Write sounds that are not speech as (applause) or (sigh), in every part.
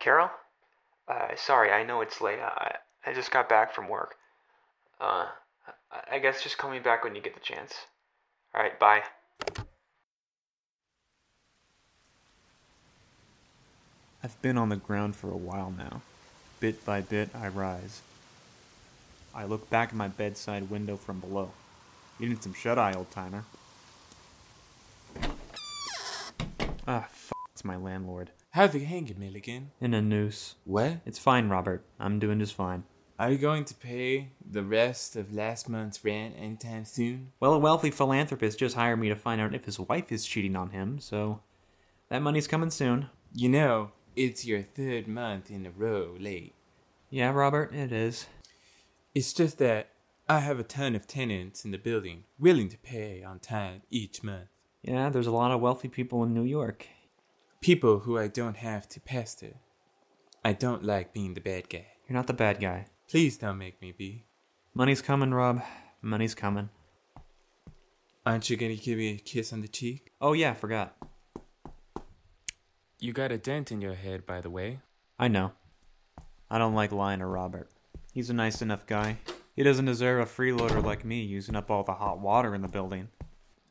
Carol? Uh, sorry, I know it's late. I, I just got back from work. Uh, I- guess just call me back when you get the chance. Alright, bye. I've been on the ground for a while now. Bit by bit, I rise. I look back at my bedside window from below. You need some shut eye, old timer. Ah, f it's my landlord. How's it hanging, Milligan? In a noose. What? It's fine, Robert. I'm doing just fine. Are you going to pay the rest of last month's rent anytime soon? Well, a wealthy philanthropist just hired me to find out if his wife is cheating on him, so that money's coming soon. You know, it's your third month in a row late. Yeah, Robert, it is. It's just that I have a ton of tenants in the building willing to pay on time each month. Yeah, there's a lot of wealthy people in New York. People who I don't have to pester. I don't like being the bad guy. You're not the bad guy. Please don't make me be. Money's coming, Rob. Money's coming. Aren't you gonna give me a kiss on the cheek? Oh, yeah, forgot. You got a dent in your head, by the way. I know. I don't like lying to Robert. He's a nice enough guy. He doesn't deserve a freeloader like me using up all the hot water in the building.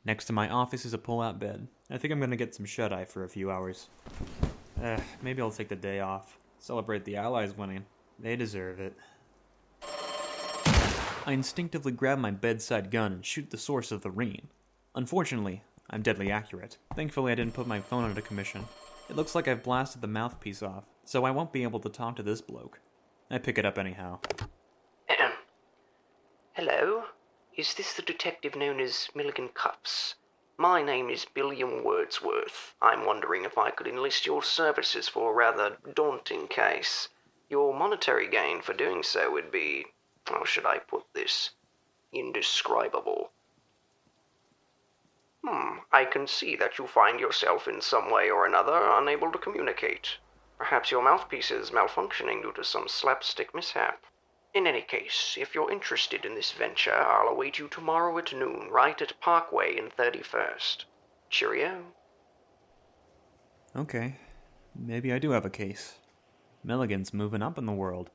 Next to my office is a pull-out bed. I think I'm gonna get some shut-eye for a few hours. Eh, maybe I'll take the day off. Celebrate the Allies winning. They deserve it. I instinctively grab my bedside gun and shoot the source of the ringing. Unfortunately, I'm deadly accurate. Thankfully, I didn't put my phone under commission. It looks like I've blasted the mouthpiece off, so I won't be able to talk to this bloke. I pick it up anyhow. Hello? Is this the detective known as Milligan Cuffs? My name is Billiam Wordsworth. I'm wondering if I could enlist your services for a rather daunting case. Your monetary gain for doing so would be, how should I put this, indescribable. Hmm, I can see that you find yourself in some way or another unable to communicate. Perhaps your mouthpiece is malfunctioning due to some slapstick mishap. In any case, if you're interested in this venture, I'll await you tomorrow at noon, right at Parkway and 31st. Cheerio. Okay, maybe I do have a case. Milligan's moving up in the world.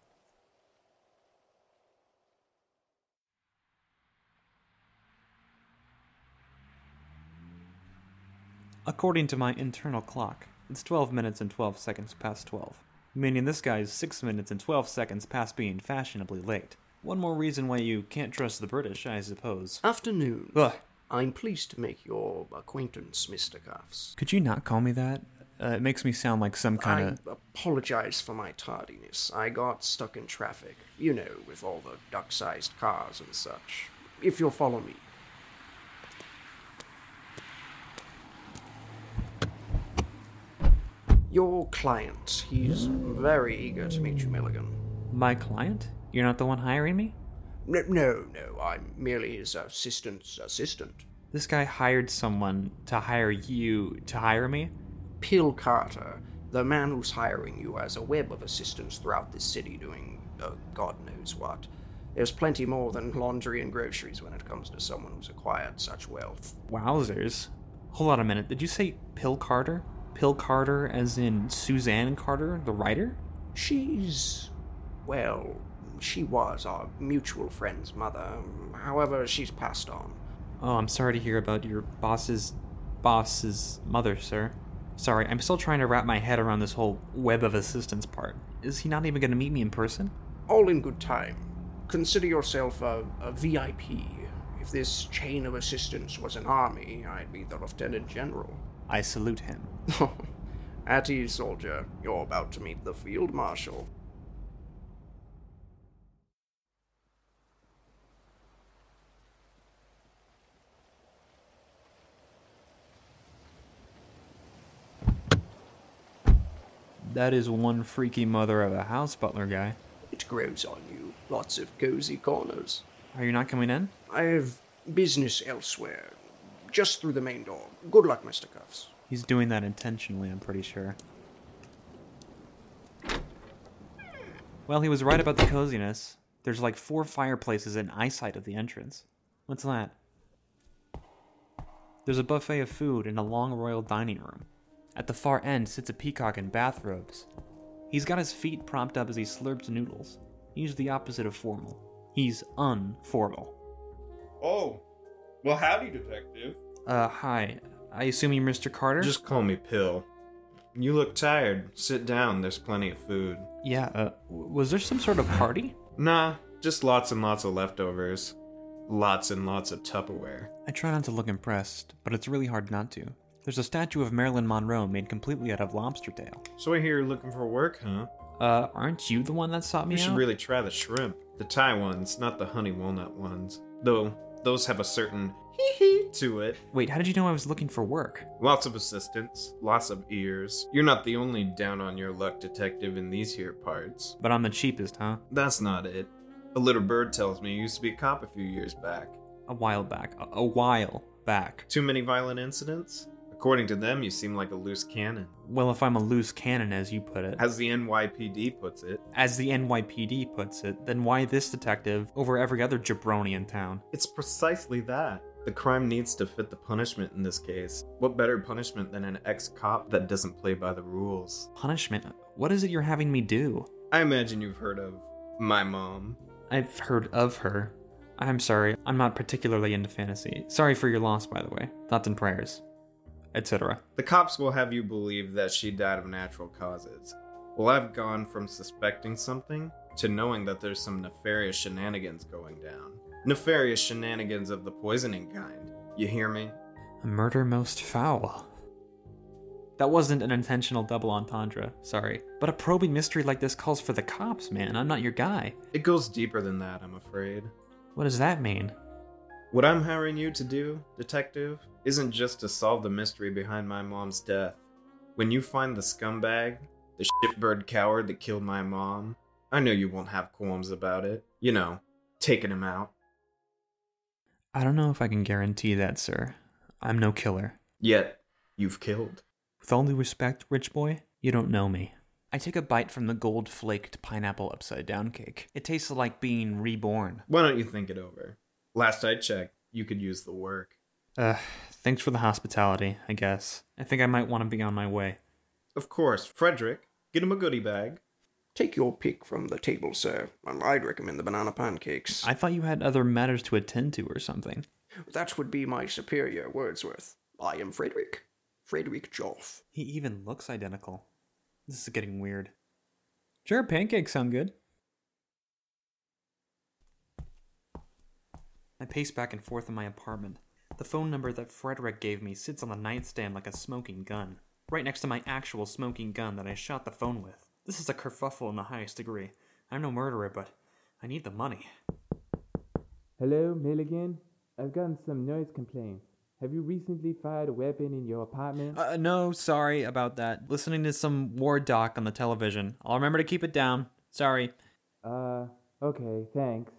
According to my internal clock, it's 12 minutes and 12 seconds past 12, meaning this guy's 6 minutes and 12 seconds past being fashionably late. One more reason why you can't trust the British, I suppose. Afternoon. Ugh. I'm pleased to make your acquaintance, Mr. Cuffs. Could you not call me that? Uh, it makes me sound like some kind of. I apologize for my tardiness. I got stuck in traffic. You know, with all the duck sized cars and such. If you'll follow me. Your client. He's very eager to meet you, Milligan. My client? You're not the one hiring me? No, no, no. I'm merely his assistant's assistant. This guy hired someone to hire you to hire me? Pill Carter, the man who's hiring you as a web of assistants throughout this city doing uh, God knows what. There's plenty more than laundry and groceries when it comes to someone who's acquired such wealth. Wowzers. Hold on a minute. Did you say Pill Carter? Pill Carter, as in Suzanne Carter, the writer? She's. well, she was our mutual friend's mother. However, she's passed on. Oh, I'm sorry to hear about your boss's boss's mother, sir. Sorry, I'm still trying to wrap my head around this whole web of assistance part. Is he not even going to meet me in person? All in good time. Consider yourself a, a VIP. If this chain of assistance was an army, I'd be the Lieutenant General. I salute him. (laughs) At ease, soldier. You're about to meet the Field Marshal. That is one freaky mother of a house butler guy. It grows on you. Lots of cozy corners. Are you not coming in? I have business elsewhere. Just through the main door. Good luck, Mr. Cuffs. He's doing that intentionally, I'm pretty sure. Well, he was right about the coziness. There's like four fireplaces in eyesight of the entrance. What's that? There's a buffet of food in a long royal dining room. At the far end sits a peacock in bathrobes. He's got his feet propped up as he slurps noodles. He's the opposite of formal. He's unformal. Oh, well, howdy, detective. Uh, hi. I assume you're Mr. Carter? Just call me Pill. You look tired. Sit down, there's plenty of food. Yeah, uh, was there some sort of party? Nah, just lots and lots of leftovers. Lots and lots of Tupperware. I try not to look impressed, but it's really hard not to. There's a statue of Marilyn Monroe made completely out of lobster tail. So I hear you're here looking for work, huh? Uh, aren't you the one that sought me You should out? really try the shrimp. The Thai ones, not the honey walnut ones. Though, those have a certain hee hee to it. Wait, how did you know I was looking for work? Lots of assistants, lots of ears. You're not the only down on your luck detective in these here parts. But I'm the cheapest, huh? That's not it. A little bird tells me you used to be a cop a few years back. A while back. A, a while back. Too many violent incidents? According to them, you seem like a loose cannon. Well, if I'm a loose cannon, as you put it. As the NYPD puts it, As the NYPD puts it, then why this detective over every other jabroni in town? it's precisely that. The crime needs to fit the punishment in this case. What better punishment than an ex cop that doesn't play by the rules? Punishment? What is it you're having me do? I imagine you've heard of my mom. I've heard of her. I'm sorry, I'm not particularly into fantasy. Sorry for your loss, by the way. Thoughts and prayers. Etc. The cops will have you believe that she died of natural causes. Well, I've gone from suspecting something to knowing that there's some nefarious shenanigans going down. Nefarious shenanigans of the poisoning kind. You hear me? A murder most foul. That wasn't an intentional double entendre, sorry. But a probing mystery like this calls for the cops, man. I'm not your guy. It goes deeper than that, I'm afraid. What does that mean? What I'm hiring you to do, detective, isn't just to solve the mystery behind my mom's death. When you find the scumbag, the shitbird coward that killed my mom, I know you won't have qualms about it. You know, taking him out. I don't know if I can guarantee that, sir. I'm no killer. Yet, you've killed. With all due respect, rich boy, you don't know me. I take a bite from the gold flaked pineapple upside down cake. It tastes like being reborn. Why don't you think it over? Last I checked, you could use the work. Uh, thanks for the hospitality, I guess. I think I might want to be on my way. Of course, Frederick, get him a goodie bag. Take your pick from the table, sir. and I'd recommend the banana pancakes. I thought you had other matters to attend to or something. That would be my superior, Wordsworth. I am Frederick. Frederick Jolf. He even looks identical. This is getting weird. Sure, pancakes sound good. I pace back and forth in my apartment. The phone number that Frederick gave me sits on the nightstand like a smoking gun, right next to my actual smoking gun that I shot the phone with. This is a kerfuffle in the highest degree. I'm no murderer, but I need the money. Hello, Milligan? I've gotten some noise complaints. Have you recently fired a weapon in your apartment? Uh, no, sorry about that. Listening to some war doc on the television. I'll remember to keep it down. Sorry. Uh, okay, thanks.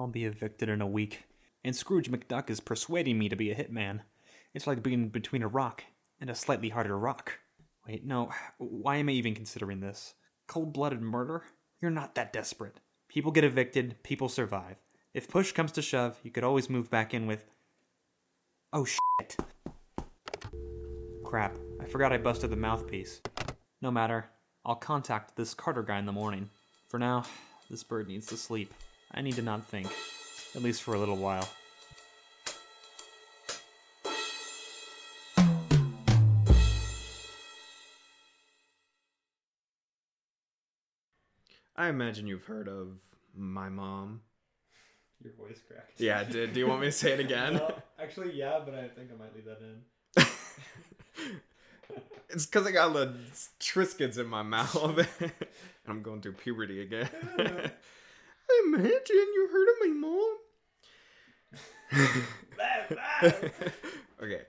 I'll be evicted in a week. And Scrooge McDuck is persuading me to be a hitman. It's like being between a rock and a slightly harder rock. Wait, no. Why am I even considering this? Cold blooded murder? You're not that desperate. People get evicted, people survive. If push comes to shove, you could always move back in with. Oh shit. Crap. I forgot I busted the mouthpiece. No matter. I'll contact this Carter guy in the morning. For now, this bird needs to sleep. I need to not think. At least for a little while. I imagine you've heard of my mom. Your voice cracked. Yeah, did. Do you want me to say it (laughs) again? actually, yeah, but I think I might leave that in. (laughs) It's because I got the Triscuits in my mouth. (laughs) and I'm going through puberty again. Imagine you heard of my mom. (laughs) okay,